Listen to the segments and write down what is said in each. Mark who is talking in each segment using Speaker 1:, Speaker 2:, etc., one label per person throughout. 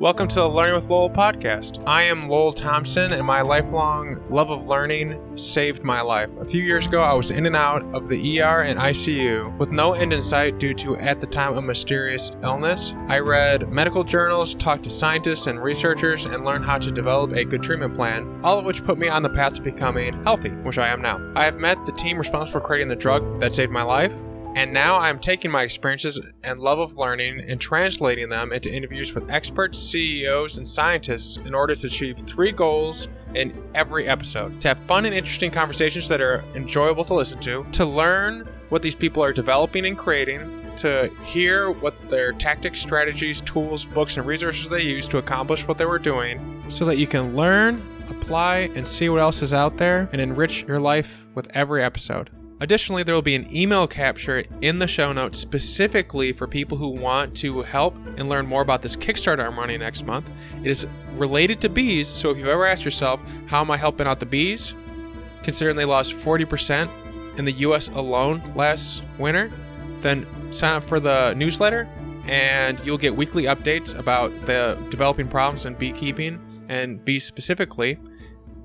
Speaker 1: Welcome to the Learning with Lowell podcast. I am Lowell Thompson, and my lifelong love of learning saved my life. A few years ago, I was in and out of the ER and ICU with no end in sight due to, at the time, a mysterious illness. I read medical journals, talked to scientists and researchers, and learned how to develop a good treatment plan, all of which put me on the path to becoming healthy, which I am now. I have met the team responsible for creating the drug that saved my life, and now I'm taking my experiences and love of learning and translating them into interviews with experts, CEOs, and scientists in order to achieve three goals in every episode to have fun and interesting conversations that are enjoyable to listen to, to learn what these people are developing and creating, to hear what their tactics, strategies, tools, books, and resources they use to accomplish what they were doing, so that you can learn, apply, and see what else is out there and enrich your life with every episode. Additionally, there will be an email capture in the show notes specifically for people who want to help and learn more about this Kickstarter I'm running next month. It is related to bees, so if you've ever asked yourself, how am I helping out the bees? Considering they lost 40% in the US alone last winter, then sign up for the newsletter and you'll get weekly updates about the developing problems in beekeeping and bees specifically,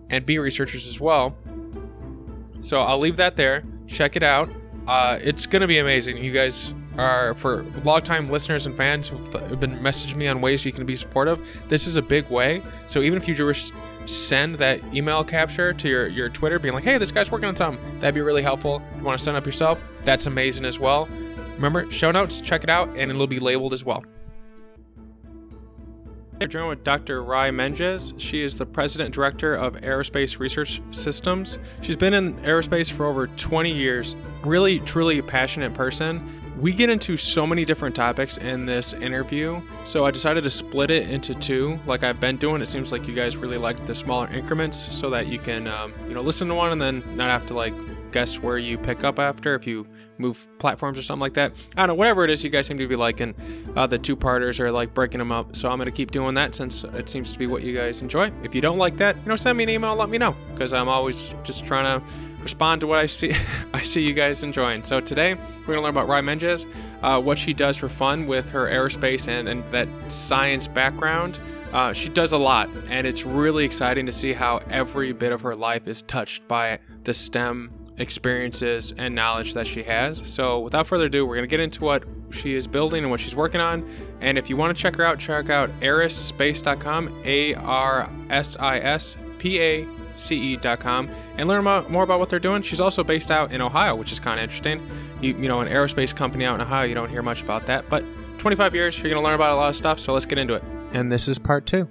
Speaker 1: and bee researchers as well. So I'll leave that there check it out. Uh, it's gonna be amazing. You guys are for long-time listeners and fans who've been messaging me on ways you can be supportive. This is a big way. So even if you just send that email capture to your your Twitter, being like, "Hey, this guy's working on something," that'd be really helpful. If you want to sign up yourself, that's amazing as well. Remember, show notes, check it out, and it'll be labeled as well. We're joined with Dr. Rai Menges. She is the President and Director of Aerospace Research Systems. She's been in aerospace for over 20 years. Really, truly a passionate person. We get into so many different topics in this interview, so I decided to split it into two, like I've been doing. It seems like you guys really like the smaller increments, so that you can, um, you know, listen to one and then not have to like guess where you pick up after if you move platforms or something like that. I don't know, whatever it is you guys seem to be liking. Uh, the two parters are like breaking them up. So I'm going to keep doing that since it seems to be what you guys enjoy. If you don't like that, you know, send me an email, let me know because I'm always just trying to respond to what I see I see you guys enjoying. So today we're to learn about Rai Menges, uh, what she does for fun with her aerospace and, and that science background. Uh, she does a lot, and it's really exciting to see how every bit of her life is touched by the STEM experiences and knowledge that she has. So, without further ado, we're going to get into what she is building and what she's working on. And if you want to check her out, check out arsispace.com, A R S I S P A C E.com, and learn about, more about what they're doing. She's also based out in Ohio, which is kind of interesting. You, you know, an aerospace company out in Ohio, you don't hear much about that. But 25 years, you're going to learn about a lot of stuff. So, let's get into it. And this is part two.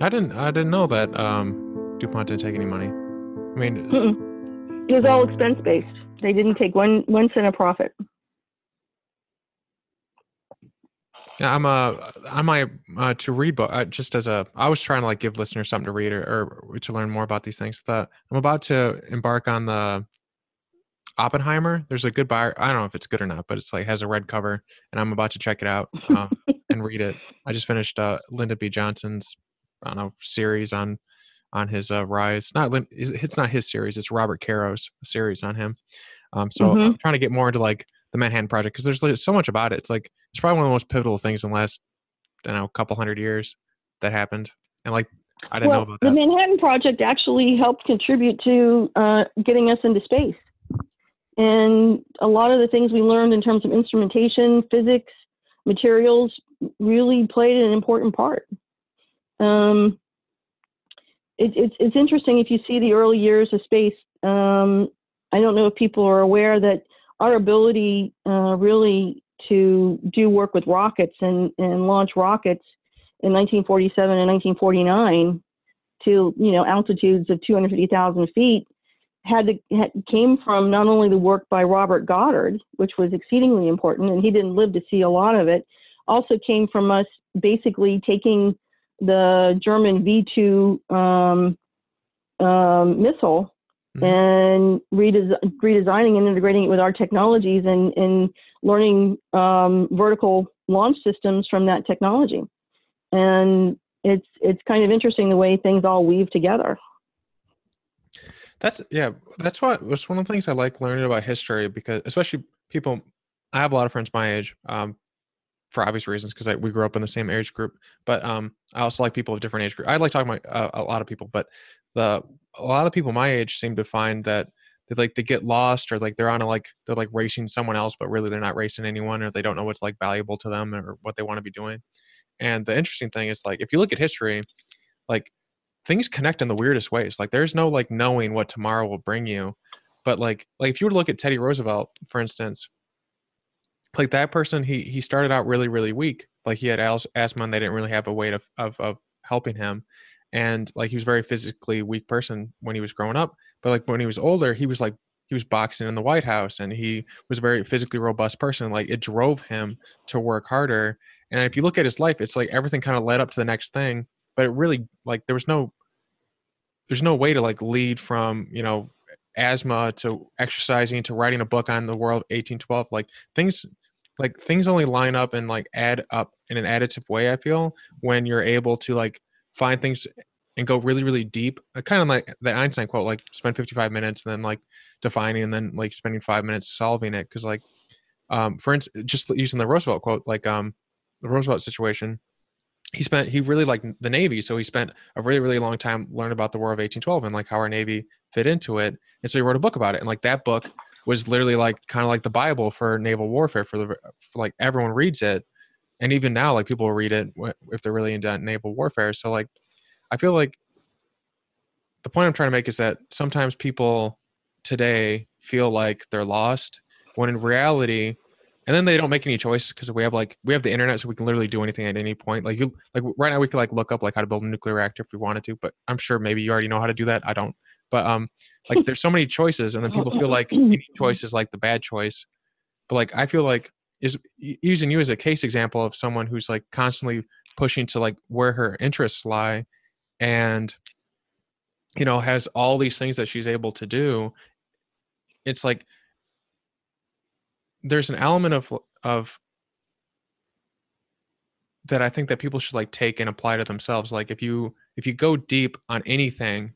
Speaker 1: I didn't I didn't know that um, DuPont didn't take any money. I mean,
Speaker 2: Mm-mm. it was all expense based. They didn't take one one cent of profit.
Speaker 1: Yeah, I'm uh, I might uh, to read book uh, just as a. I was trying to like give listeners something to read or, or to learn more about these things. That I'm about to embark on the Oppenheimer. There's a good buyer. I don't know if it's good or not, but it's like has a red cover, and I'm about to check it out um, and read it. I just finished uh, Lyndon B. Johnson's I don't know series on on his uh, rise. Not it's not his series. It's Robert Caro's series on him. Um, so mm-hmm. I'm trying to get more into like the Manhattan Project because there's like, so much about it. It's like it's probably one of the most pivotal things in the last I don't know couple hundred years that happened. And like I didn't
Speaker 2: well,
Speaker 1: know about that.
Speaker 2: The Manhattan Project actually helped contribute to uh, getting us into space. And a lot of the things we learned in terms of instrumentation, physics, materials really played an important part. Um, it, it's it's interesting if you see the early years of space. Um, I don't know if people are aware that our ability uh, really to do work with rockets and, and launch rockets in 1947 and 1949 to you know altitudes of 250,000 feet had, to, had came from not only the work by Robert Goddard, which was exceedingly important, and he didn't live to see a lot of it, also came from us basically taking the German V 2 um, um, missile mm-hmm. and redes- redesigning and integrating it with our technologies and, and learning um, vertical launch systems from that technology. And it's it's kind of interesting the way things all weave together.
Speaker 1: That's yeah. That's what was one of the things I like learning about history because especially people. I have a lot of friends my age, um, for obvious reasons because we grew up in the same age group. But um, I also like people of different age group. I like talking about uh, a lot of people, but the a lot of people my age seem to find that they like they get lost or like they're on a like they're like racing someone else, but really they're not racing anyone, or they don't know what's like valuable to them or what they want to be doing. And the interesting thing is like if you look at history, like things connect in the weirdest ways. Like there's no like knowing what tomorrow will bring you. But like like if you were to look at Teddy Roosevelt, for instance, like that person he he started out really really weak like he had asthma and they didn't really have a way of, of of helping him and like he was a very physically weak person when he was growing up but like when he was older he was like he was boxing in the white house and he was a very physically robust person like it drove him to work harder and if you look at his life it's like everything kind of led up to the next thing but it really like there was no there's no way to like lead from you know asthma to exercising to writing a book on the world 1812 like things like things only line up and like add up in an additive way i feel when you're able to like find things and go really really deep uh, kind of like that einstein quote like spend 55 minutes and then like defining and then like spending five minutes solving it. Because like um for instance just using the roosevelt quote like um the roosevelt situation he spent he really liked the navy so he spent a really really long time learning about the war of 1812 and like how our navy fit into it and so he wrote a book about it and like that book was literally like kind of like the bible for naval warfare for the for like everyone reads it and even now like people read it if they're really into naval warfare so like i feel like the point i'm trying to make is that sometimes people today feel like they're lost when in reality and then they don't make any choice because we have like we have the internet so we can literally do anything at any point like you like right now we could like look up like how to build a nuclear reactor if we wanted to but i'm sure maybe you already know how to do that i don't but um like there's so many choices and then people feel like any choice is like the bad choice but like i feel like is using you as a case example of someone who's like constantly pushing to like where her interests lie and you know has all these things that she's able to do it's like there's an element of of that I think that people should like take and apply to themselves. Like if you if you go deep on anything,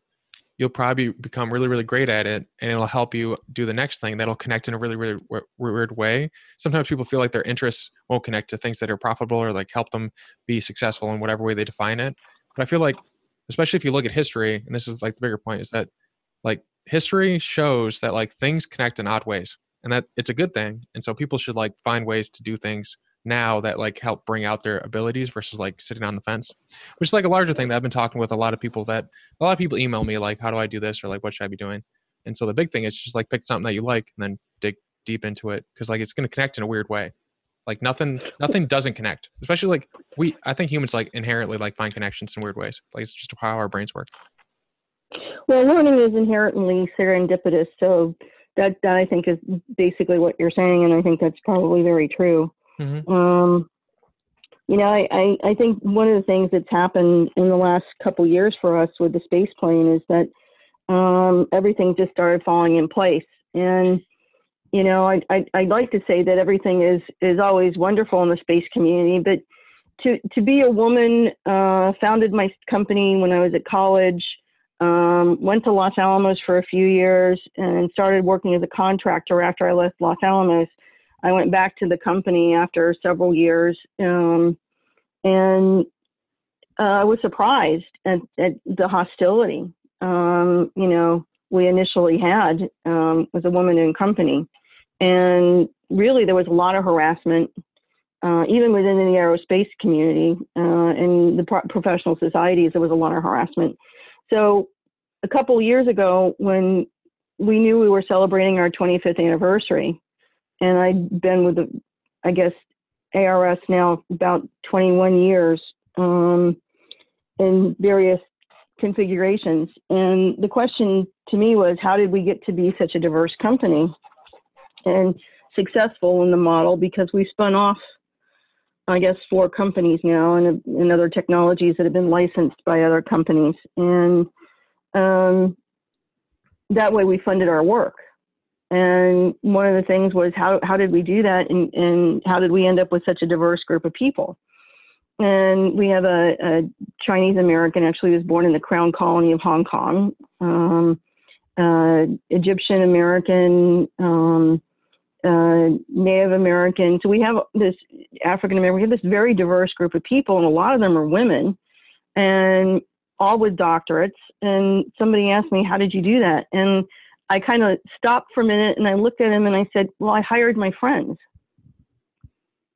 Speaker 1: you'll probably become really really great at it, and it'll help you do the next thing that'll connect in a really really weird way. Sometimes people feel like their interests won't connect to things that are profitable or like help them be successful in whatever way they define it. But I feel like, especially if you look at history, and this is like the bigger point, is that like history shows that like things connect in odd ways and that it's a good thing and so people should like find ways to do things now that like help bring out their abilities versus like sitting on the fence which is like a larger thing that i've been talking with a lot of people that a lot of people email me like how do i do this? or like what should i be doing? And so the big thing is just like pick something that you like and then dig deep into it because like it's going to connect in a weird way. Like nothing nothing doesn't connect especially like we i think humans like inherently like find connections in weird ways like it's just how our brains work.
Speaker 2: Well learning is inherently serendipitous so that that I think is basically what you're saying, and I think that's probably very true. Mm-hmm. Um, you know, I, I, I think one of the things that's happened in the last couple years for us with the space plane is that um, everything just started falling in place. And you know, I, I I'd like to say that everything is is always wonderful in the space community, but to to be a woman, uh, founded my company when I was at college. Um, went to Los Alamos for a few years and started working as a contractor after I left Los Alamos. I went back to the company after several years um, and uh, I was surprised at, at the hostility. Um, you know, we initially had um, with a woman in company. And really, there was a lot of harassment, uh, even within the aerospace community uh, and the pro- professional societies. There was a lot of harassment. So a couple years ago, when we knew we were celebrating our 25th anniversary, and I'd been with the, I guess, ARS now about 21 years um, in various configurations. And the question to me was, how did we get to be such a diverse company and successful in the model? Because we spun off I guess, four companies now and, and other technologies that have been licensed by other companies. And um, that way we funded our work. And one of the things was how, how did we do that and, and how did we end up with such a diverse group of people? And we have a, a Chinese American, actually was born in the Crown Colony of Hong Kong, um, uh, Egyptian American, um, uh, Native American. So we have this African American. We have this very diverse group of people, and a lot of them are women, and all with doctorates. And somebody asked me, "How did you do that?" And I kind of stopped for a minute and I looked at him and I said, "Well, I hired my friends."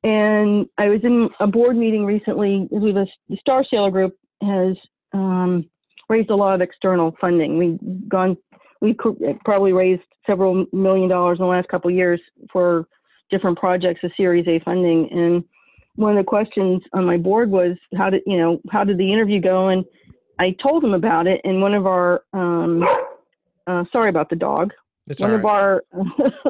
Speaker 2: And I was in a board meeting recently. Have a, the Star Sailor Group has um, raised a lot of external funding. We've gone, we probably raised several million dollars in the last couple of years for different projects of Series A funding. And one of the questions on my board was, how did you know, how did the interview go? And I told him about it. And one of our, um, uh, sorry about the dog.
Speaker 1: It's
Speaker 2: one of our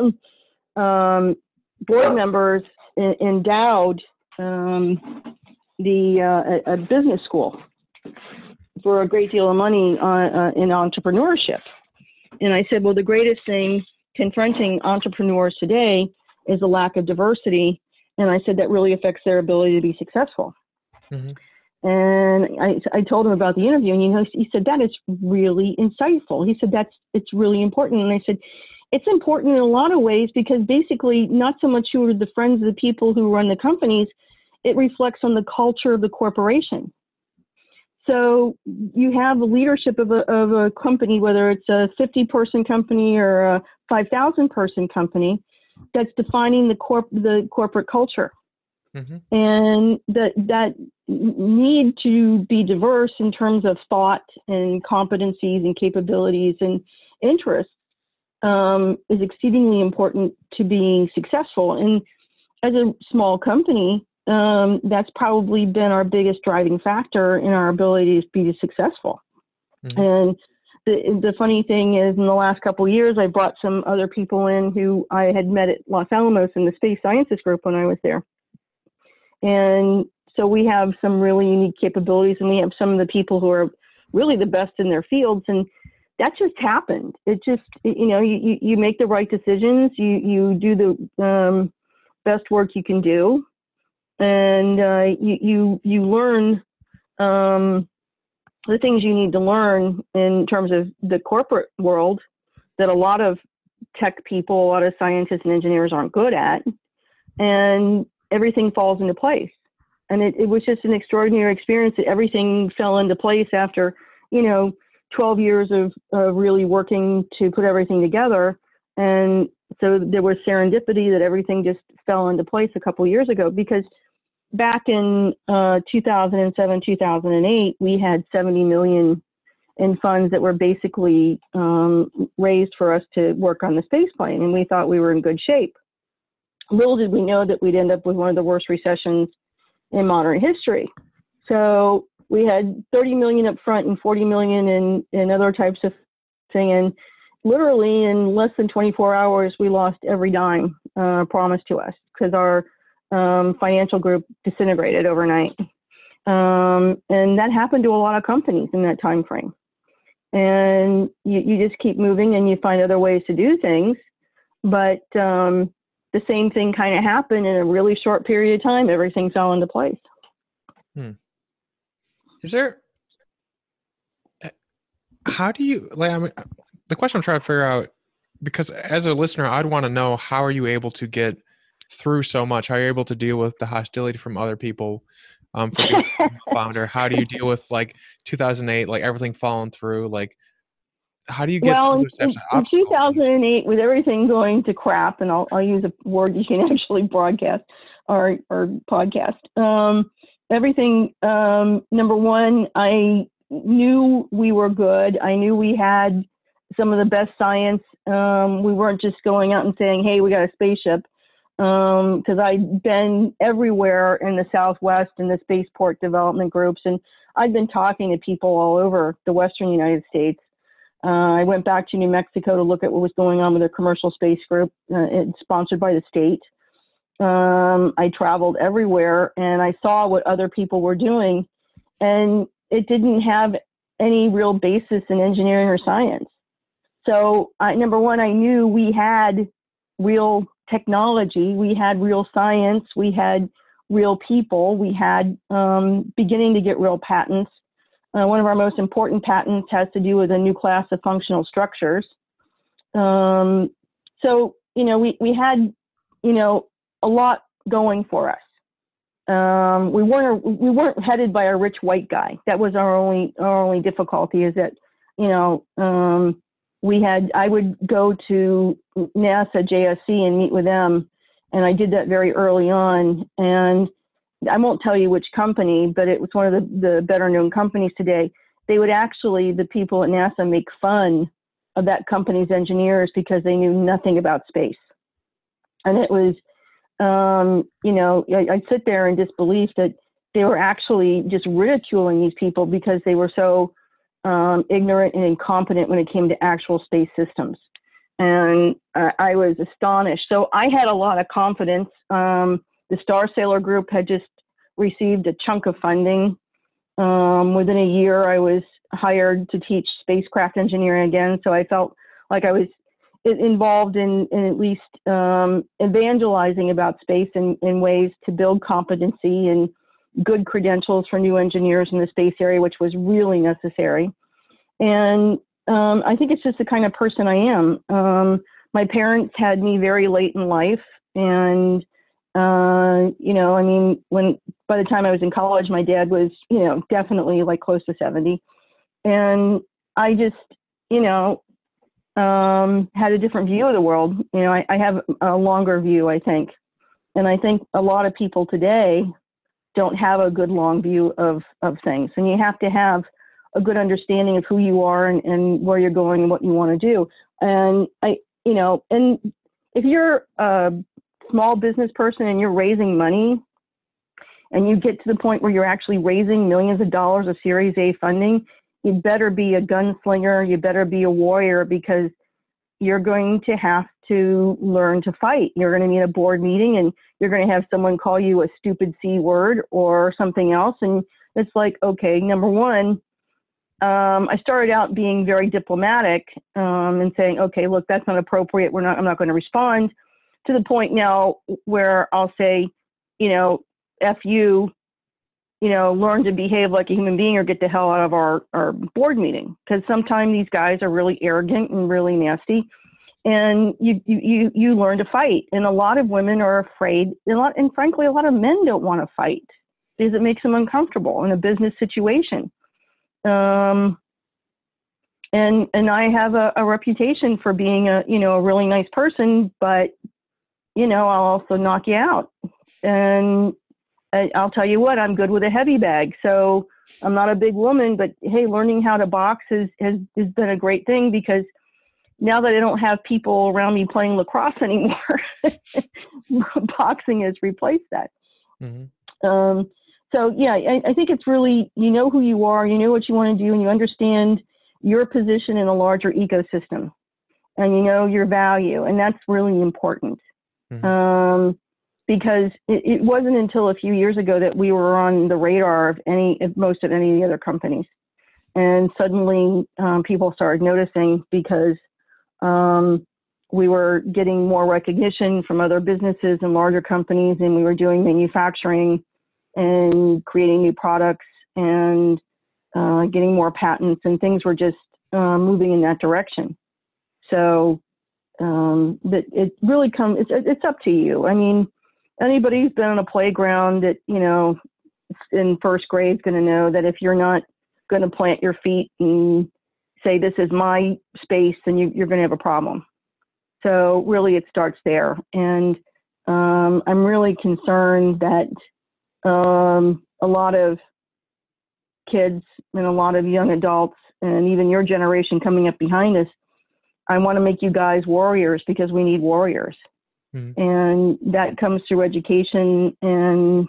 Speaker 2: um, board members endowed um, the uh, a, a, business school for a great deal of money on, uh, in entrepreneurship. And I said, well, the greatest thing confronting entrepreneurs today is a lack of diversity. And I said that really affects their ability to be successful. Mm-hmm. And I, I told him about the interview, and you know, he said that is really insightful. He said that's it's really important. And I said, it's important in a lot of ways because basically, not so much who are the friends of the people who run the companies, it reflects on the culture of the corporation. So you have leadership of a, of a company, whether it's a 50 person company or a 5,000 person company, that's defining the corp the corporate culture. Mm-hmm. And that that need to be diverse in terms of thought and competencies and capabilities and interests um, is exceedingly important to being successful. And as a small company, um, that's probably been our biggest driving factor in our ability to be successful. Mm-hmm. And the, the funny thing is, in the last couple of years, I brought some other people in who I had met at Los Alamos in the Space Sciences Group when I was there. And so we have some really unique capabilities, and we have some of the people who are really the best in their fields. And that just happened. It just, you know, you, you make the right decisions, you, you do the um, best work you can do, and uh, you, you, you learn um, the things you need to learn in terms of the corporate world that a lot of tech people, a lot of scientists and engineers aren't good at. And everything falls into place. And it, it was just an extraordinary experience that everything fell into place after, you know, 12 years of, of really working to put everything together. And so there was serendipity that everything just fell into place a couple years ago because back in uh, 2007, 2008, we had 70 million in funds that were basically um, raised for us to work on the space plane, and we thought we were in good shape. Little did we know that we'd end up with one of the worst recessions in modern history. So we had 30 million up front and 40 million in, in other types of thing. And literally in less than 24 hours, we lost every dime uh, promised to us because our um, financial group disintegrated overnight. Um, and that happened to a lot of companies in that time frame. And you, you just keep moving and you find other ways to do things. But um, the same thing kind of happened in a really short period of time. Everything fell into place.
Speaker 1: Hmm. Is there? How do you like? I mean, the question I'm trying to figure out because as a listener, I'd want to know how are you able to get through so much? How are you able to deal with the hostility from other people? Um, for founder, how do you deal with like 2008, like everything falling through? Like, how do you get
Speaker 2: well, in, in 2008 with everything going to crap and I'll, I'll use a word you can actually broadcast or, or podcast um, everything um, number one i knew we were good. I knew we had some of the best science. Um, we weren't just going out and saying hey we got a spaceship because um, i'd been everywhere in the southwest in the spaceport development groups and i'd been talking to people all over the western united states uh, I went back to New Mexico to look at what was going on with a commercial space group. Uh, sponsored by the state. Um, I traveled everywhere and I saw what other people were doing, and it didn't have any real basis in engineering or science. So, I, number one, I knew we had real technology, we had real science, we had real people, we had um, beginning to get real patents uh, one of our most important patents has to do with a new class of functional structures. Um, so, you know, we, we had you know, a lot going for us. Um, we weren't we weren't headed by a rich white guy. That was our only our only difficulty is that you know um, we had I would go to NASA JSC and meet with them, and I did that very early on. And I won't tell you which company, but it was one of the, the better known companies today. They would actually the people at NASA make fun of that company's engineers because they knew nothing about space, and it was um, you know, I, I'd sit there in disbelief that they were actually just ridiculing these people because they were so um, ignorant and incompetent when it came to actual space systems. And uh, I was astonished. So I had a lot of confidence. Um, the Star Sailor Group had just received a chunk of funding. Um, within a year, I was hired to teach spacecraft engineering again. So I felt like I was involved in, in at least um, evangelizing about space in, in ways to build competency and good credentials for new engineers in the space area, which was really necessary. And um, I think it's just the kind of person I am. Um, my parents had me very late in life, and uh, you know, I mean, when by the time I was in college, my dad was, you know, definitely like close to seventy, and I just, you know, um, had a different view of the world. You know, I, I have a longer view, I think. And I think a lot of people today don't have a good long view of, of things. And you have to have a good understanding of who you are and, and where you're going and what you want to do. And I, you know, and if you're a small business person and you're raising money and you get to the point where you're actually raising millions of dollars of Series A funding, you better be a gunslinger, you better be a warrior because you're going to have to learn to fight. You're going to need a board meeting and you're going to have someone call you a stupid C word or something else. And it's like, okay, number one, um, I started out being very diplomatic um, and saying, okay, look, that's not appropriate. We're not, I'm not going to respond to the point now where I'll say, you know, F you, you know, learn to behave like a human being or get the hell out of our, our board meeting. Because sometimes these guys are really arrogant and really nasty. And you, you, you learn to fight. And a lot of women are afraid. A lot, and frankly, a lot of men don't want to fight because it makes them uncomfortable in a business situation. Um, and and I have a, a reputation for being a you know a really nice person, but you know I'll also knock you out. And I'll tell you what, I'm good with a heavy bag. So I'm not a big woman, but hey, learning how to box has, has, has been a great thing because now that I don't have people around me playing lacrosse anymore, boxing has replaced that. Mm-hmm. Um, so yeah, I, I, think it's really, you know who you are, you know what you want to do, and you understand your position in a larger ecosystem and you know your value. And that's really important. Mm-hmm. Um, because it, it, wasn't until a few years ago that we were on the radar of any of most of any of the other companies and suddenly um, people started noticing because um, we were getting more recognition from other businesses and larger companies and we were doing manufacturing and creating new products and uh, getting more patents and things were just uh, moving in that direction so um, that it really comes it's, it's up to you. I mean anybody who's been on a playground that you know in first grade is going to know that if you're not going to plant your feet and say this is my space then you, are going to have a problem. So really it starts there. And um, i'm really concerned that um, a lot of kids and a lot of young adults and even your generation coming up behind us i want to make you guys warriors because we need warriors Mm-hmm. And that comes through education and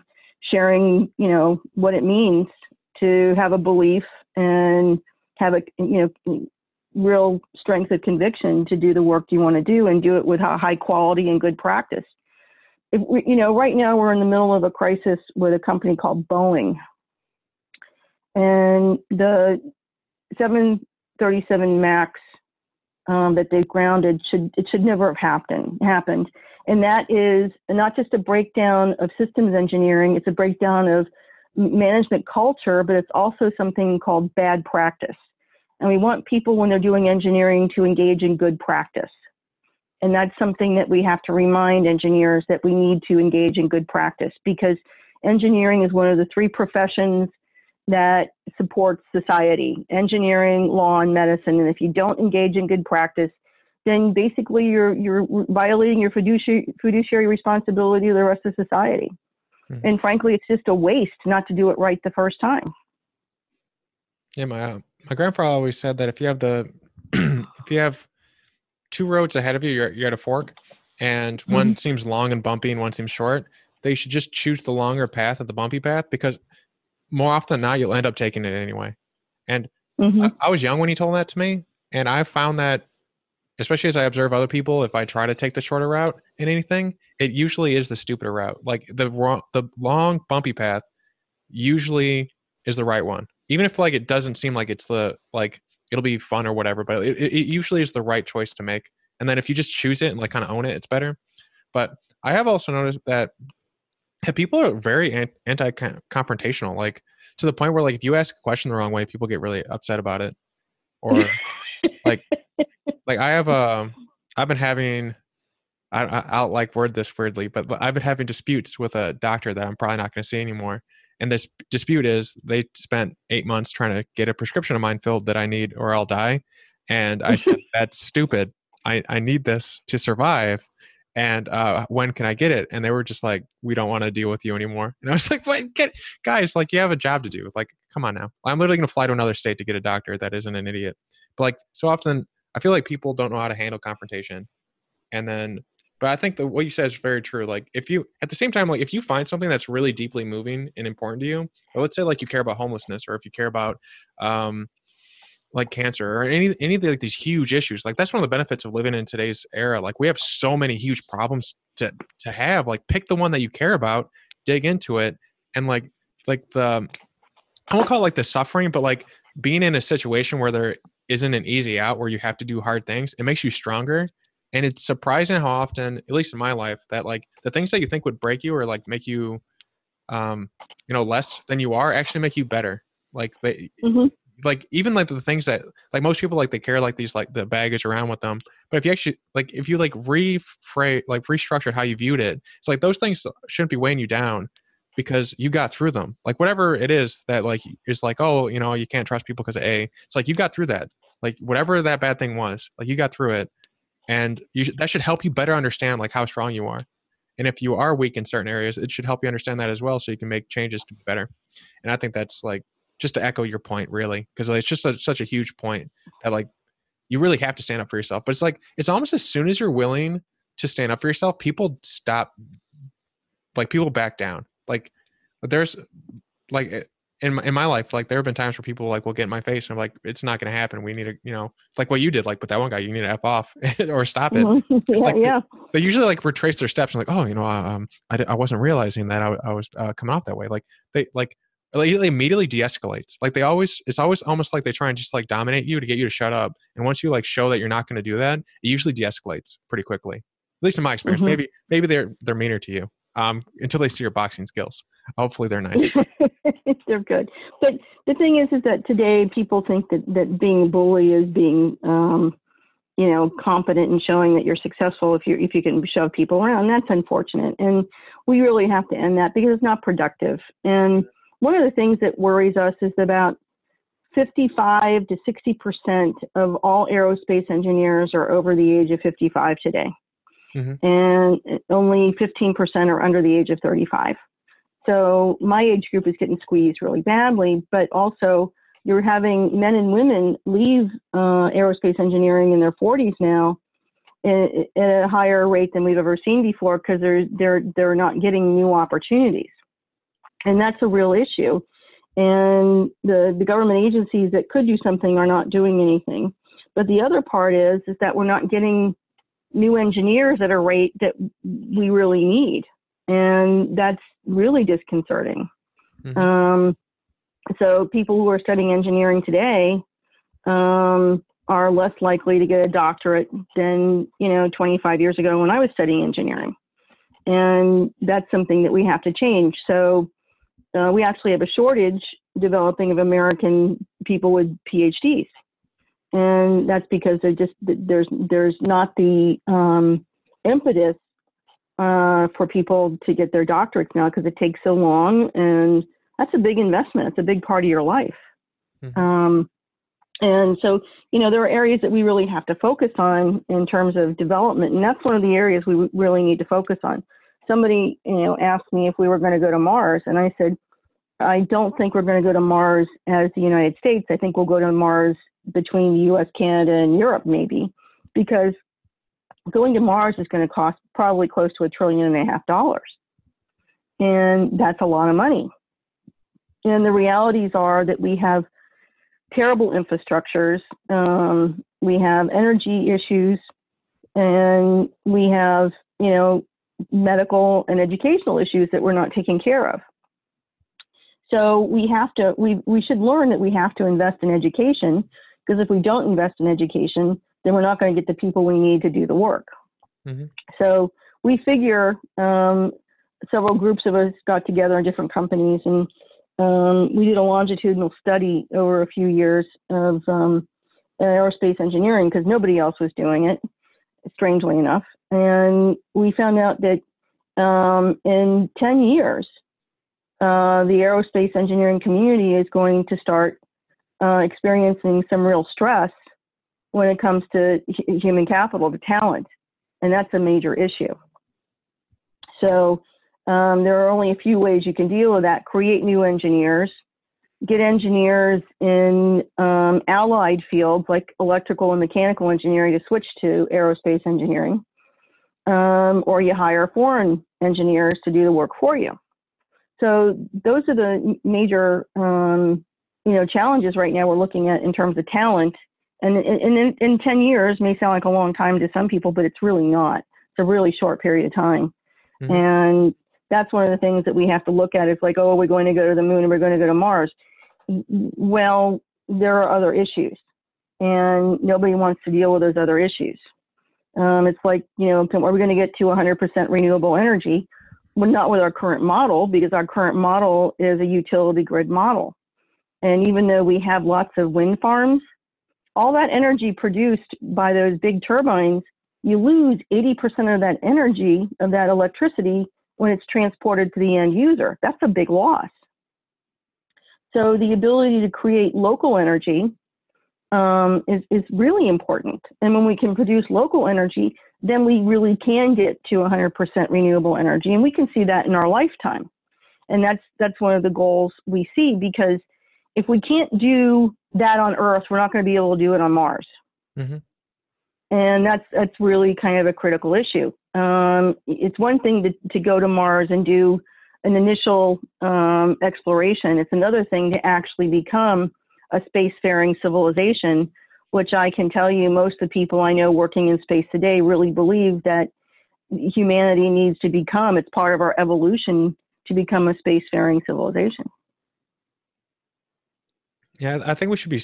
Speaker 2: sharing, you know, what it means to have a belief and have a, you know, real strength of conviction to do the work you want to do and do it with high quality and good practice. If we, you know, right now we're in the middle of a crisis with a company called Boeing. And the 737 MAX um, that they've grounded should it should never have happened happened and that is not just a breakdown of systems engineering, it's a breakdown of management culture, but it's also something called bad practice. And we want people, when they're doing engineering, to engage in good practice. And that's something that we have to remind engineers that we need to engage in good practice because engineering is one of the three professions that supports society engineering, law, and medicine. And if you don't engage in good practice, then basically you're, you're violating your fiduciary, fiduciary responsibility to the rest of society. Mm-hmm. And frankly, it's just a waste not to do it right the first time.
Speaker 1: Yeah, my uh, my grandfather always said that if you have the if you have two roads ahead of you, you're you're at a fork, and mm-hmm. one seems long and bumpy and one seems short. They should just choose the longer path at the bumpy path because more often than not you'll end up taking it anyway. And mm-hmm. I, I was young when he told that to me, and I found that especially as I observe other people, if I try to take the shorter route in anything, it usually is the stupider route. Like the wrong, the long bumpy path usually is the right one, even if like it doesn't seem like it's the like it'll be fun or whatever. But it, it usually is the right choice to make. And then if you just choose it and like kind of own it, it's better. But I have also noticed that people are very anti-confrontational, like to the point where like if you ask a question the wrong way, people get really upset about it, or like like I have um I've been having I, I'll like word this weirdly, but I've been having disputes with a doctor that I'm probably not going to see anymore. And this dispute is they spent eight months trying to get a prescription of mine filled that I need or I'll die. And I said, that's stupid. I, I need this to survive. And uh, when can I get it? And they were just like, we don't want to deal with you anymore. And I was like, wait, get guys, like you have a job to do. Like, come on now. I'm literally to fly to another state to get a doctor that isn't an idiot. But like so often I feel like people don't know how to handle confrontation. And then, but I think the what you said is very true. Like if you at the same time, like if you find something that's really deeply moving and important to you, let's say like you care about homelessness, or if you care about um, like cancer or any any of the, like these huge issues, like that's one of the benefits of living in today's era. Like we have so many huge problems to to have. Like pick the one that you care about, dig into it, and like like the I won't call it like the suffering, but like being in a situation where there isn't an easy out where you have to do hard things. It makes you stronger. And it's surprising how often, at least in my life, that like the things that you think would break you or like make you um, you know, less than you are actually make you better. Like they mm-hmm. Like even like the things that like most people like they carry like these like the baggage around with them. But if you actually like if you like rephrase like restructured how you viewed it, it's like those things shouldn't be weighing you down because you got through them. Like whatever it is that like is like, oh, you know, you can't trust people because A. It's like you got through that. Like whatever that bad thing was, like you got through it, and you that should help you better understand like how strong you are. And if you are weak in certain areas, it should help you understand that as well, so you can make changes to be better. And I think that's like just to echo your point, really, because like, it's just a, such a huge point that like you really have to stand up for yourself. But it's like it's almost as soon as you're willing to stand up for yourself, people stop, like people back down like there's like eh, in my, in my life, like there have been times where people like will get in my face and I'm like, it's not going to happen. We need to, you know, it's like what you did, like with that one guy, you need to f off or stop it.
Speaker 2: Mm-hmm. yeah,
Speaker 1: like,
Speaker 2: yeah.
Speaker 1: They, usually like retrace their steps and like, oh, you know, um, I, I wasn't realizing that I, I was uh, coming off that way. Like they like it immediately de-escalates. Like they always, it's always almost like they try and just like dominate you to get you to shut up. And once you like show that you're not going to do that, it usually de-escalates pretty quickly. At least in my experience. Mm-hmm. Maybe maybe they're they're meaner to you um, until they see your boxing skills. Hopefully, they're nice.
Speaker 2: they're good. But the thing is, is that today people think that that being a bully is being, um, you know, competent and showing that you're successful if you if you can shove people around. That's unfortunate, and we really have to end that because it's not productive. And one of the things that worries us is about 55 to 60 percent of all aerospace engineers are over the age of 55 today mm-hmm. and only 15% are under the age of 35. So my age group is getting squeezed really badly, but also you're having men and women leave uh, aerospace engineering in their 40s now at, a higher rate than we've ever seen before because they're they're they're not getting new opportunities, and that's a real issue. And the the government agencies that could do something are not doing anything. But the other part is is that we're not getting new engineers at a rate that we really need. And that's really disconcerting. Mm-hmm. Um, so people who are studying engineering today um, are less likely to get a doctorate than, you know, 25 years ago when I was studying engineering. And that's something that we have to change. So uh, we actually have a shortage developing of American people with PhDs. and that's because they just there's there's not the um, impetus uh, for people to get their doctorates now because it takes so long, and that's a big investment. It's a big part of your life. Mm-hmm. Um, and so, you know, there are areas that we really have to focus on in terms of development, and that's one of the areas we really need to focus on. Somebody, you know, asked me if we were going to go to Mars, and I said, I don't think we're going to go to Mars as the United States. I think we'll go to Mars between the U.S., Canada, and Europe, maybe, because going to Mars is going to cost probably close to a trillion and a half dollars, and that's a lot of money. And the realities are that we have terrible infrastructures, um, we have energy issues, and we have, you know, medical and educational issues that we're not taking care of. So we have to, we, we should learn that we have to invest in education because if we don't invest in education, then we're not going to get the people we need to do the work. Mm-hmm. So we figure um, several groups of us got together in different companies and um, we did a longitudinal study over a few years of um, aerospace engineering because nobody else was doing it, strangely enough. And we found out that um, in 10 years, uh, the aerospace engineering community is going to start uh, experiencing some real stress when it comes to human capital, to talent. And that's a major issue. So um, there are only a few ways you can deal with that. Create new engineers, get engineers in um, allied fields like electrical and mechanical engineering to switch to aerospace engineering, um, or you hire foreign engineers to do the work for you. So those are the major, um, you know, challenges right now we're looking at in terms of talent. And, in, in 10 years may sound like a long time to some people, but it's really not. It's a really short period of time. Mm-hmm. And that's one of the things that we have to look at. It's like, oh, we're going to go to the moon and we're going to go to Mars. Well, there are other issues, and nobody wants to deal with those other issues. Um, it's like, you know, are we going to get to 100% renewable energy? Well, not with our current model, because our current model is a utility grid model. And even though we have lots of wind farms, all that energy produced by those big turbines, you lose 80% of that energy, of that electricity, when it's transported to the end user. That's a big loss. So the ability to create local energy um, is, is really important. And when we can produce local energy, then we really can get to 100% renewable energy. And we can see that in our lifetime. And that's, that's one of the goals we see because if we can't do that on Earth, we're not going to be able to do it on Mars. Mm-hmm. And that's, that's really kind of a critical issue. Um, it's one thing to, to go to Mars and do an initial um, exploration. It's another thing to actually become a spacefaring civilization, which I can tell you most of the people I know working in space today really believe that humanity needs to become, it's part of our evolution to become a spacefaring civilization.
Speaker 1: Yeah, I think we should be.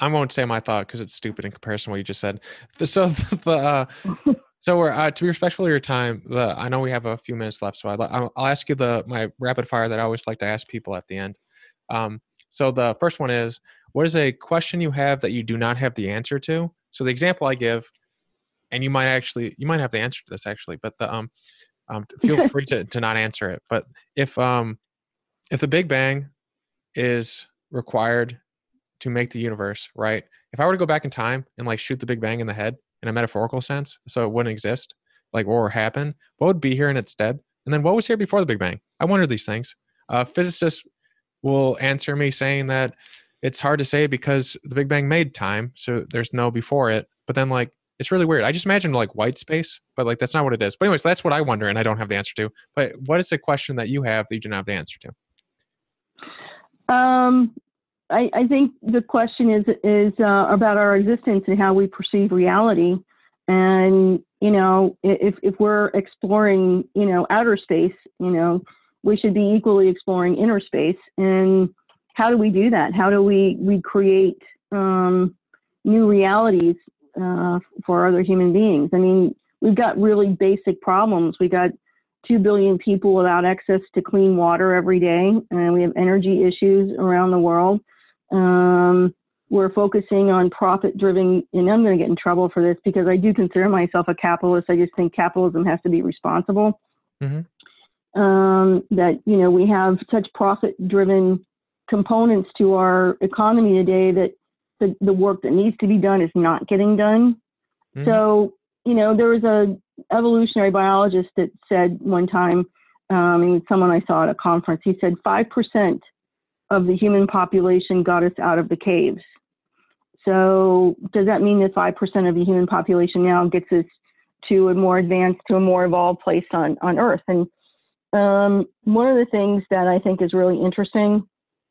Speaker 1: I won't say my thought because it's stupid in comparison to what you just said. So the uh, So we're uh, to be respectful of your time. The I know we have a few minutes left, so I'll, I'll ask you the my rapid fire that I always like to ask people at the end. Um, so the first one is, what is a question you have that you do not have the answer to? So the example I give, and you might actually you might have the answer to this actually, but the um, um feel free to to not answer it. But if um if the Big Bang is required to make the universe, right? If I were to go back in time and like shoot the Big Bang in the head, in a metaphorical sense, so it wouldn't exist, like what would happen, what would be here in its stead, and then what was here before the Big Bang? I wonder these things. Uh, physicists will answer me saying that it's hard to say because the Big Bang made time, so there's no before it. But then, like, it's really weird. I just imagine like white space, but like that's not what it is. But anyways, that's what I wonder, and I don't have the answer to. But what is a question that you have that you don't have the answer
Speaker 2: to? Um, I, I think the question is is uh, about our existence and how we perceive reality. And you know, if if we're exploring, you know, outer space, you know, we should be equally exploring inner space. And how do we do that? How do we we create um, new realities uh, for other human beings? I mean, we've got really basic problems. We got two billion people without access to clean water every day, and we have energy issues around the world. Um, we're focusing on profit driven, and I'm going to get in trouble for this because I do consider myself a capitalist. I just think capitalism has to be responsible. Mm-hmm. Um, that, you know, we have such profit driven components to our economy today that the, the work that needs to be done is not getting done. Mm-hmm. So, you know, there was a evolutionary biologist that said one time, um, and someone I saw at a conference, he said 5% of the human population got us out of the caves. So does that mean that 5% of the human population now gets us to a more advanced, to a more evolved place on, on Earth? And um, one of the things that I think is really interesting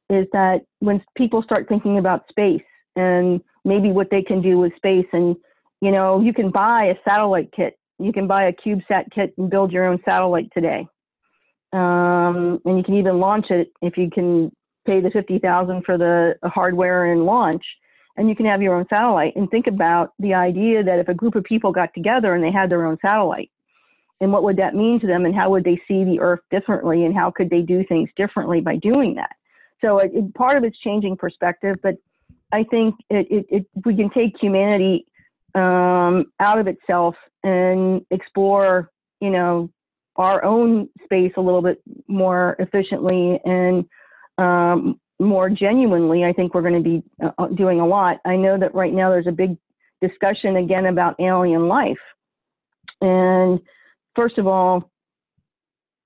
Speaker 2: is that when people start thinking about space and maybe what they can do with space, and you know, you can buy a satellite kit, you can buy a CubeSat kit and build your own satellite today. Um, and you can even launch it if you can pay the 50,000 for the hardware and launch and you can have your own satellite and think about the idea that if a group of people got together and they had their own satellite and what would that mean to them and how would they see the earth differently and how could they do things differently by doing that? So it, it, part of it's changing perspective but i think it, we can take humanity um, out of itself and explore you know our own space a little bit more efficiently and um, more genuinely, I think we're going to be uh, uh, doing a lot. I know that right now there's a big discussion again about alien life. And first of all,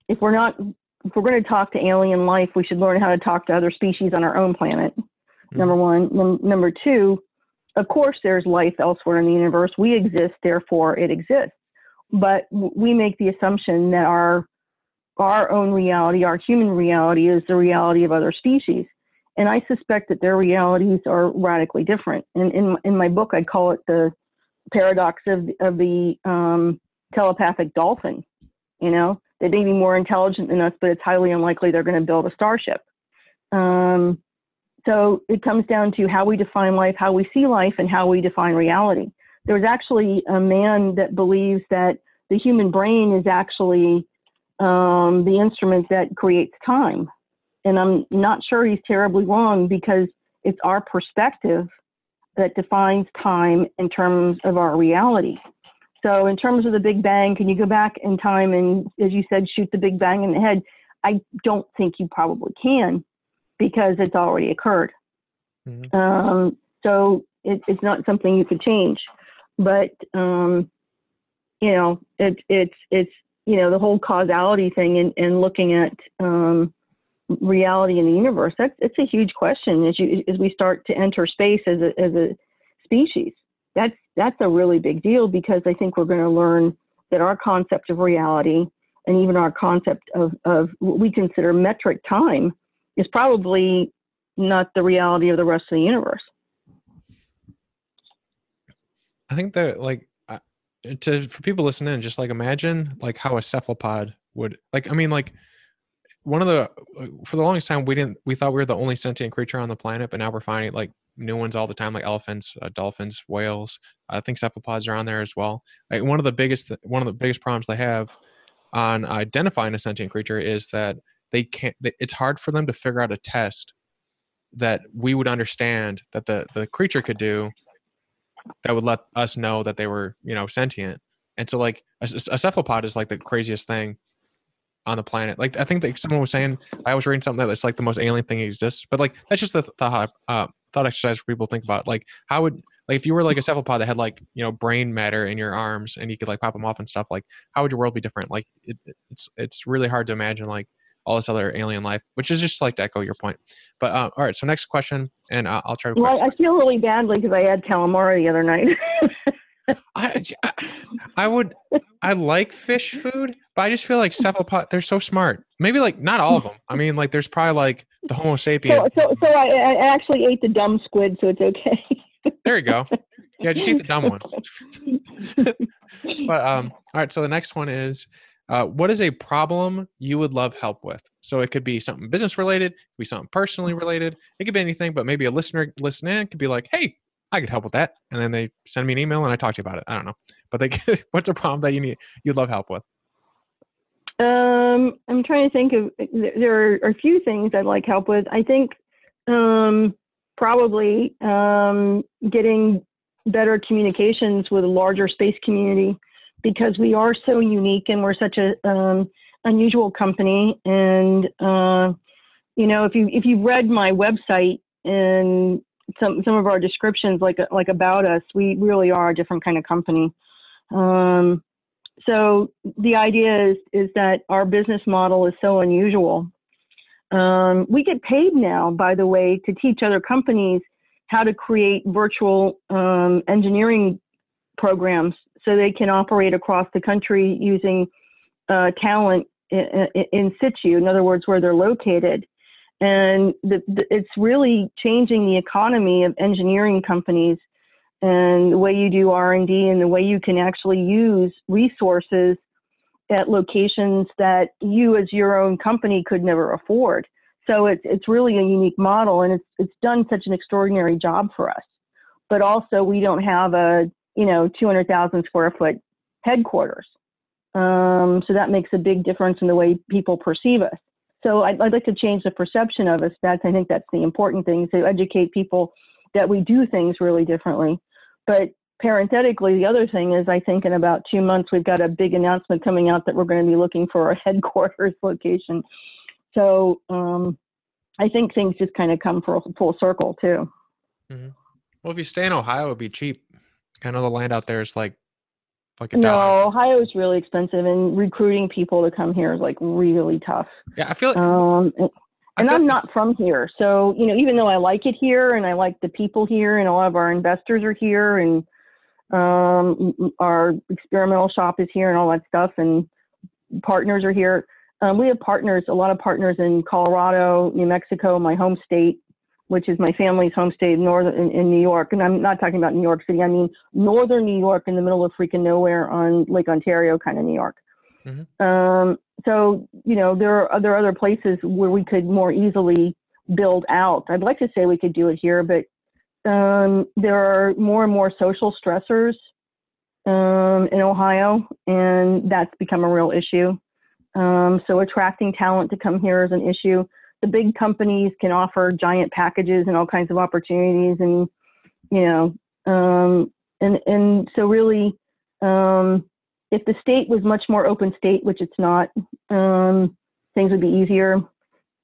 Speaker 2: if we're not, if we're going to talk to alien life, we should learn how to talk to other species on our own planet. Mm-hmm. Number one. Num- number two, of course, there's life elsewhere in the universe. We exist, therefore it exists. But we make the assumption that our our own reality, our human reality, is the reality of other species. And I suspect that their realities are radically different. And in, in my book, I call it the paradox of, of the um, telepathic dolphin. You know, they may be more intelligent than us, but it's highly unlikely they're going to build a starship. Um, so it comes down to how we define life, how we see life, and how we define reality. There's actually a man that believes that the human brain is actually um, the instrument that creates time. And I'm not sure he's terribly wrong because it's our perspective that defines time in terms of our reality. So, in terms of the Big Bang, can you go back in time and, as you said, shoot the Big Bang in the head? I don't think you probably can because it's already occurred. Mm-hmm. Um, so, it, it's not something you could change. But, um, you know, it, it's, it's, you know, the whole causality thing and, and looking at, um, reality in the universe? That's it's a huge question as you as we start to enter space as a as a species. That's that's a really big deal because I think we're going to learn that our concept of reality and even our concept of, of what we consider metric time is probably not the reality of the rest of the universe.
Speaker 1: I think that like to for people listening, just like imagine like how a cephalopod would like. I mean, like one of the uh, for the longest time we didn't we thought we were the only sentient creature on the planet but now we're finding like new ones all the time like elephants uh, dolphins whales i think cephalopods are on there as well like one of the biggest one of the biggest problems they have on identifying a sentient creature is that they can't it's hard for them to figure out a test that we would understand that the the creature could do that would let us know that they were you know sentient and so like a, a cephalopod is like the craziest thing on the planet. Like I think that someone was saying, I was reading something that's like the most alien thing exists, but like that's just the thought uh, thought exercise for people think about. Like how would like if you were like a cephalopod that had like you know brain matter in your arms and you could like pop them off and stuff, like how would your world be different? Like it, it's it's really hard to imagine like all this other alien life, which is just like to echo your point. But uh, all right, so next question, and I'll, I'll try to.
Speaker 2: Well, I feel really badly because I had calamari the other night.
Speaker 1: I, I would I like fish food, but I just feel like cephalopod they're so smart. Maybe like not all of them. I mean, like there's probably like the Homo sapien.
Speaker 2: So, so, so I, I actually ate the dumb squid, so it's okay.
Speaker 1: there you go. Yeah, just eat the dumb ones. but um, all right. So the next one is, uh, what is a problem you would love help with? So it could be something business related, could be something personally related. It could be anything, but maybe a listener listening could be like, "Hey, I could help with that. And then they send me an email and I talk to you about it. I don't know. But they what's a problem that you need you'd love help with?
Speaker 2: Um, I'm trying to think of there are a few things I'd like help with. I think um, probably um, getting better communications with a larger space community because we are so unique and we're such a um, unusual company. And uh, you know, if you if you've read my website and some some of our descriptions, like like about us, we really are a different kind of company. Um, so the idea is is that our business model is so unusual. Um, we get paid now, by the way, to teach other companies how to create virtual um, engineering programs so they can operate across the country using uh, talent in, in, situ, in other words, where they're located. And the, the, it's really changing the economy of engineering companies and the way you do R&D and the way you can actually use resources at locations that you as your own company could never afford. So it's it's really a unique model and it's it's done such an extraordinary job for us. But also we don't have a, you know, 200,000 square foot headquarters. Um, so that makes a big difference in the way people perceive us. So I'd, I'd like to change the perception of us. That's I think that's the important thing to educate people that we do things really differently. But parenthetically, the other thing is I think in about two months we've got a big announcement coming out that we're going to be looking for a headquarters location. So um, I think things just kind of come full, full circle too.
Speaker 1: Mm-hmm. Well, if you stay in Ohio, it'd be cheap. I know the land out there is like like a
Speaker 2: no,
Speaker 1: dollar.
Speaker 2: Ohio is really expensive, and recruiting people to come here is like really tough.
Speaker 1: Yeah, I feel like.
Speaker 2: Um, and, and I'm not from here, so you know, even though I like it here and I like the people here, and a lot of our investors are here, and um, our experimental shop is here, and all that stuff, and partners are here. Um, we have partners, a lot of partners in Colorado, New Mexico, my home state, which is my family's home state, northern in, in, New York. And I'm not talking about New York City. I mean northern New York, in the middle of freaking nowhere on Lake Ontario, kind of New York. Mm-hmm. Um, so you know there are there are other places where we could more easily build out. I'd like to say we could do it here, but um, there are more and more social stressors um, in Ohio, and that's become a real issue. Um, so attracting talent to come here is an issue the big companies can offer giant packages and all kinds of opportunities and you know um, and and so really um, if the state was much more open state which it's not um, things would be easier.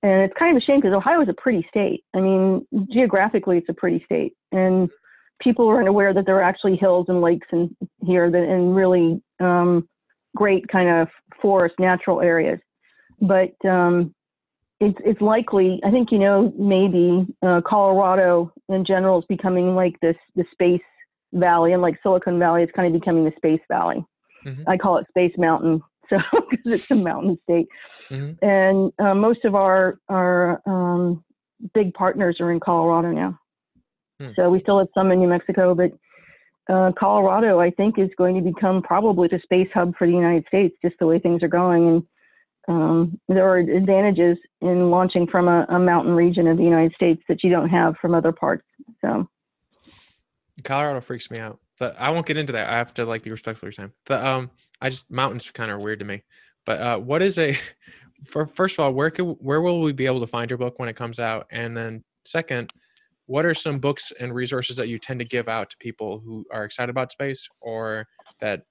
Speaker 2: And it's kind of a shame because ohio is a pretty state. I mean geographically it's a pretty state. And people aren't aware that there are actually hills and lakes and here that and really um, great kind of forest natural areas. But um, it's it's likely. I think you know maybe uh, Colorado in general is becoming like this the space valley, and like Silicon Valley is kind of becoming the space valley. Mm-hmm. I call it Space Mountain, so because it's a mountain state. Mm-hmm. And uh, most of our our um, big partners are in Colorado now. Hmm. So we still have some in New Mexico, but uh, Colorado, I think, is going to become probably the space hub for the United States, just the way things are going. And um, there are advantages in launching from a, a, mountain region of the United States that you don't have from other parts. So,
Speaker 1: Colorado freaks me out. But I won't get into that. I have to like be respectful of your time. The um, I just mountains kind of weird to me. But uh, what is a for first of all, where could where will we be able to find your book when it comes out? And then second, what are some books and resources that you tend to give out to people who are excited about space or that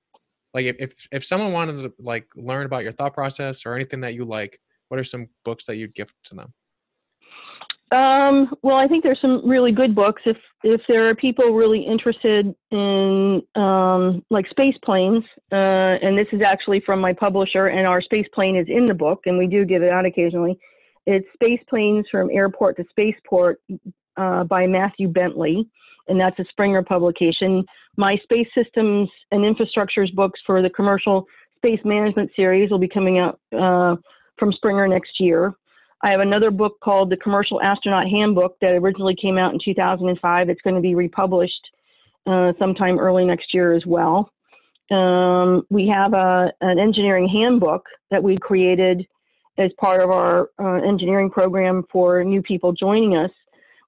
Speaker 1: like if, if someone wanted to like learn about your thought process or anything that you like what are some books that you'd give to them?
Speaker 2: Um, well i think there's some really good books. If if there are people really interested in um, like space planes uh, and this is actually from my publisher and our space plane is in the book and we do give it out occasionally it's space planes from airport to spaceport uh, by matthew bentley and that's a springer publication my space systems and infrastructures books for the commercial space management series will be coming out uh, from Springer next year. I have another book called The Commercial Astronaut Handbook that originally came out in 2005. It's going to be republished uh, sometime early next year as well. Um, we have a, an engineering handbook that we created as part of our uh, engineering program for new people joining us.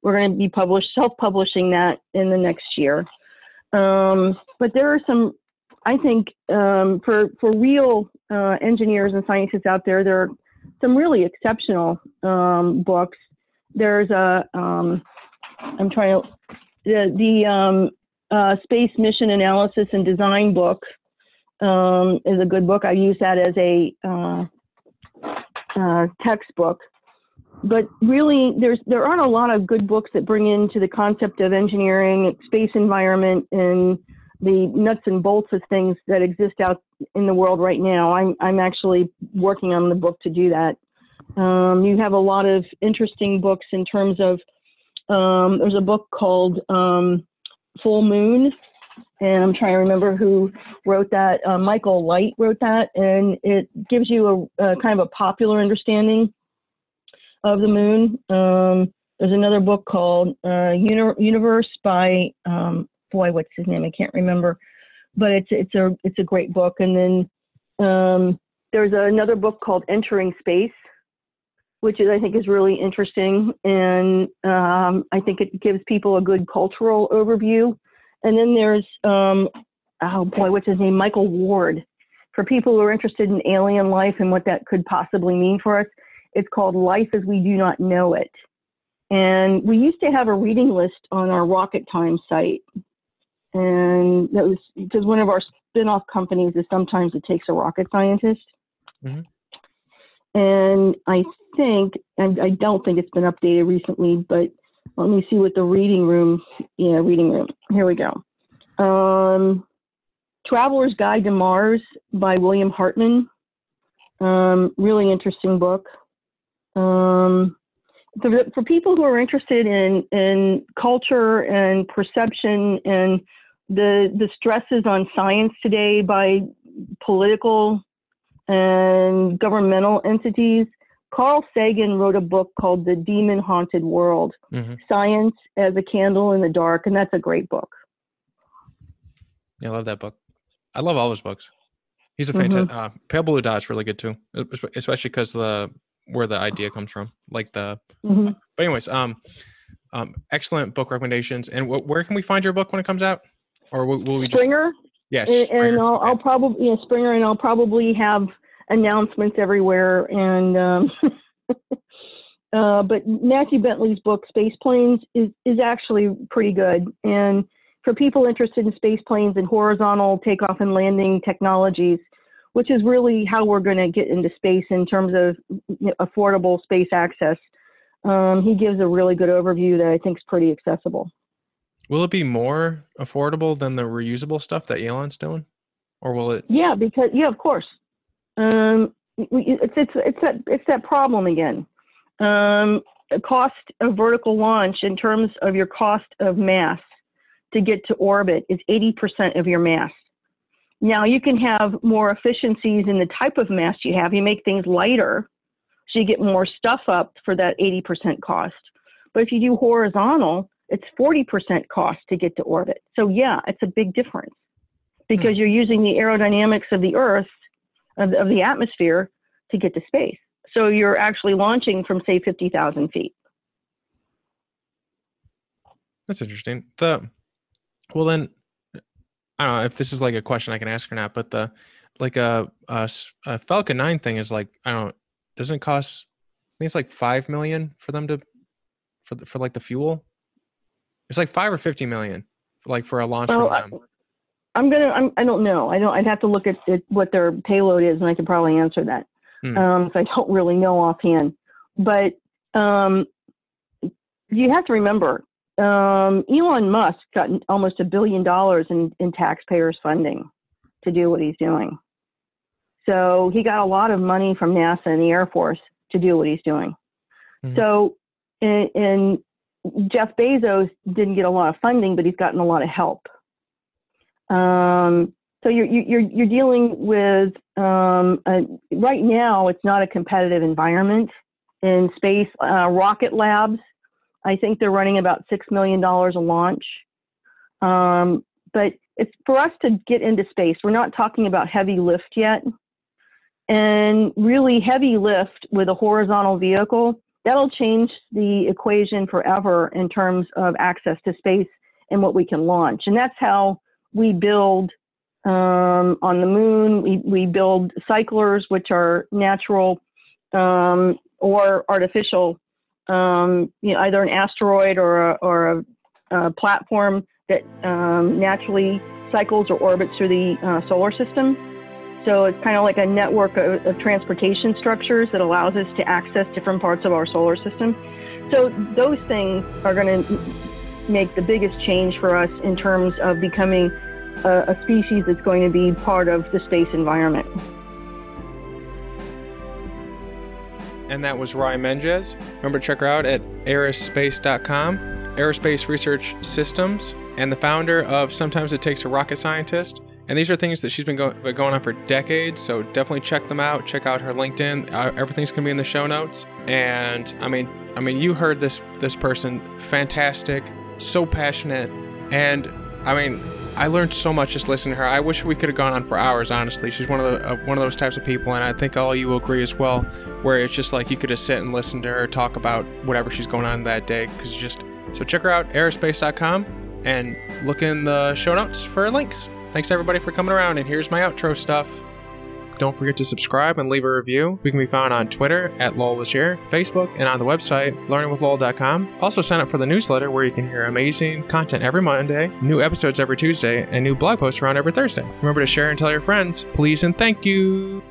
Speaker 2: We're going to be published, self-publishing that in the next year. Um, but there are some, I think, um, for for real uh, engineers and scientists out there, there are some really exceptional um, books. There's a um, I'm trying to the the um, uh, space mission analysis and design book um, is a good book. I use that as a uh, uh, textbook. But really, there's there aren't a lot of good books that bring into the concept of engineering, space environment, and the nuts and bolts of things that exist out in the world right now. I'm I'm actually working on the book to do that. Um, you have a lot of interesting books in terms of um, there's a book called um, Full Moon, and I'm trying to remember who wrote that. Uh, Michael Light wrote that, and it gives you a, a kind of a popular understanding of the moon. Um, there's another book called uh, Uni- Universe by um, boy, what's his name? I can't remember, but it's it's a it's a great book. And then um, there's another book called Entering Space, which is I think is really interesting, and um, I think it gives people a good cultural overview. And then there's um, oh boy, what's his name? Michael Ward. For people who are interested in alien life and what that could possibly mean for us, it's called Life as We Do Not Know It. And we used to have a reading list on our Rocket Time site and that was because one of our spin-off companies is sometimes it takes a rocket scientist. Mm-hmm. And I think, and I don't think it's been updated recently, but let me see what the reading room, yeah, reading room. Here we go. Um, Traveler's Guide to Mars by William Hartmann. Um, really interesting book. Um, for, for people who are interested in, in culture and perception and the the stresses on science today by political and governmental entities. Carl Sagan wrote a book called The Demon Haunted World mm-hmm. Science as a Candle in the Dark, and that's a great book.
Speaker 1: Yeah, I love that book. I love all his books. He's a fantastic. Mm-hmm. Uh, Pale Blue Dot's really good too, especially because the where the idea comes from. Like the. Mm-hmm. But anyways, um, um, excellent book recommendations. And wh- where can we find your book when it comes out? Or will, will we
Speaker 2: just Springer?
Speaker 1: Yes,
Speaker 2: and, and I'll, I'll, probably yeah Springer, and I'll probably have announcements everywhere. And um, uh, but Matthew Bentley's book Space Planes is is actually pretty good. And for people interested in space planes and horizontal takeoff and landing technologies, which is really how we're going to get into space in terms of affordable space access. Um, he gives a really good overview that I think is pretty accessible.
Speaker 1: Will it be more affordable than the reusable stuff that Elon's doing, or will it?
Speaker 2: Yeah, because yeah, of course. Um, it's it's it's that it's that problem again. Um, cost of vertical launch in terms of your cost of mass to get to orbit is 80% of your mass. Now you can have more efficiencies in the type of mass you have. You make things lighter, so you get more stuff up for that 80% cost. But if you do horizontal, it's 40% cost to get to orbit. So yeah, it's a big difference because hmm. you're using the aerodynamics of the Earth, of, of the atmosphere, to get to space. So you're actually launching from say 50,000 feet.
Speaker 1: That's interesting. The well then, I don't know if this is like a question I can ask or not, but the like a, a, a Falcon 9 thing is like I don't doesn't it cost I think it's like five million for them to for the, for like the fuel it's like five or fifty million, like for a launch well, from them.
Speaker 2: I'm gonna. I'm, I don't know. I don't. I'd have to look at it, what their payload is, and I could probably answer that. Hmm. Um, so I don't really know offhand. But um, you have to remember, um, Elon Musk got almost a billion dollars in, in taxpayers' funding to do what he's doing. So he got a lot of money from NASA and the Air Force to do what he's doing. Mm-hmm. So, in. Jeff Bezos didn't get a lot of funding, but he's gotten a lot of help. Um, so you're you're you're dealing with um, a, right now. It's not a competitive environment in space. Uh, Rocket Labs, I think they're running about six million dollars a launch. Um, but it's for us to get into space. We're not talking about heavy lift yet, and really heavy lift with a horizontal vehicle that'll change the equation forever in terms of access to space and what we can launch. And that's how we build um, on the moon. We, we build cyclers, which are natural um, or artificial um, you know, either an asteroid or a, or a, a platform that um, naturally cycles or orbits through the uh, solar system. So it's kind of like a network of, of, transportation structures that allows us to access different parts of our solar system. So those things are going to make the biggest change for us in terms of becoming a, a species that's going to be part of the space environment.
Speaker 1: And that was Rye Menges. Remember to check her out at arsispace.com, Aerospace Research Systems, and the founder of Sometimes It Takes a Rocket Scientist. And these are things that she's been, go- been going on for decades, so definitely check them out. Check out her LinkedIn. Uh, everything's gonna be in the show notes. And I mean, I mean, you heard this this person, fantastic, so passionate, and I mean, I learned so much just listening to her. I wish we could have gone on for hours. Honestly, she's one of the uh, one of those types of people, and I think all you will agree as well, where it's just like you could just sit and listen to her talk about whatever she's going on that day. Because just so check her out, arsispace.com, and look in the show notes for links. Thanks everybody for coming around, and here's my outro stuff. Don't forget to subscribe and leave a review. We can be found on Twitter at LowellWasHere, Facebook, and on the website learningwithlowell.com. Also sign up for the newsletter where you can hear amazing content every Monday, new episodes every Tuesday, and new blog posts around every Thursday. Remember to share and tell your friends. Please and thank you.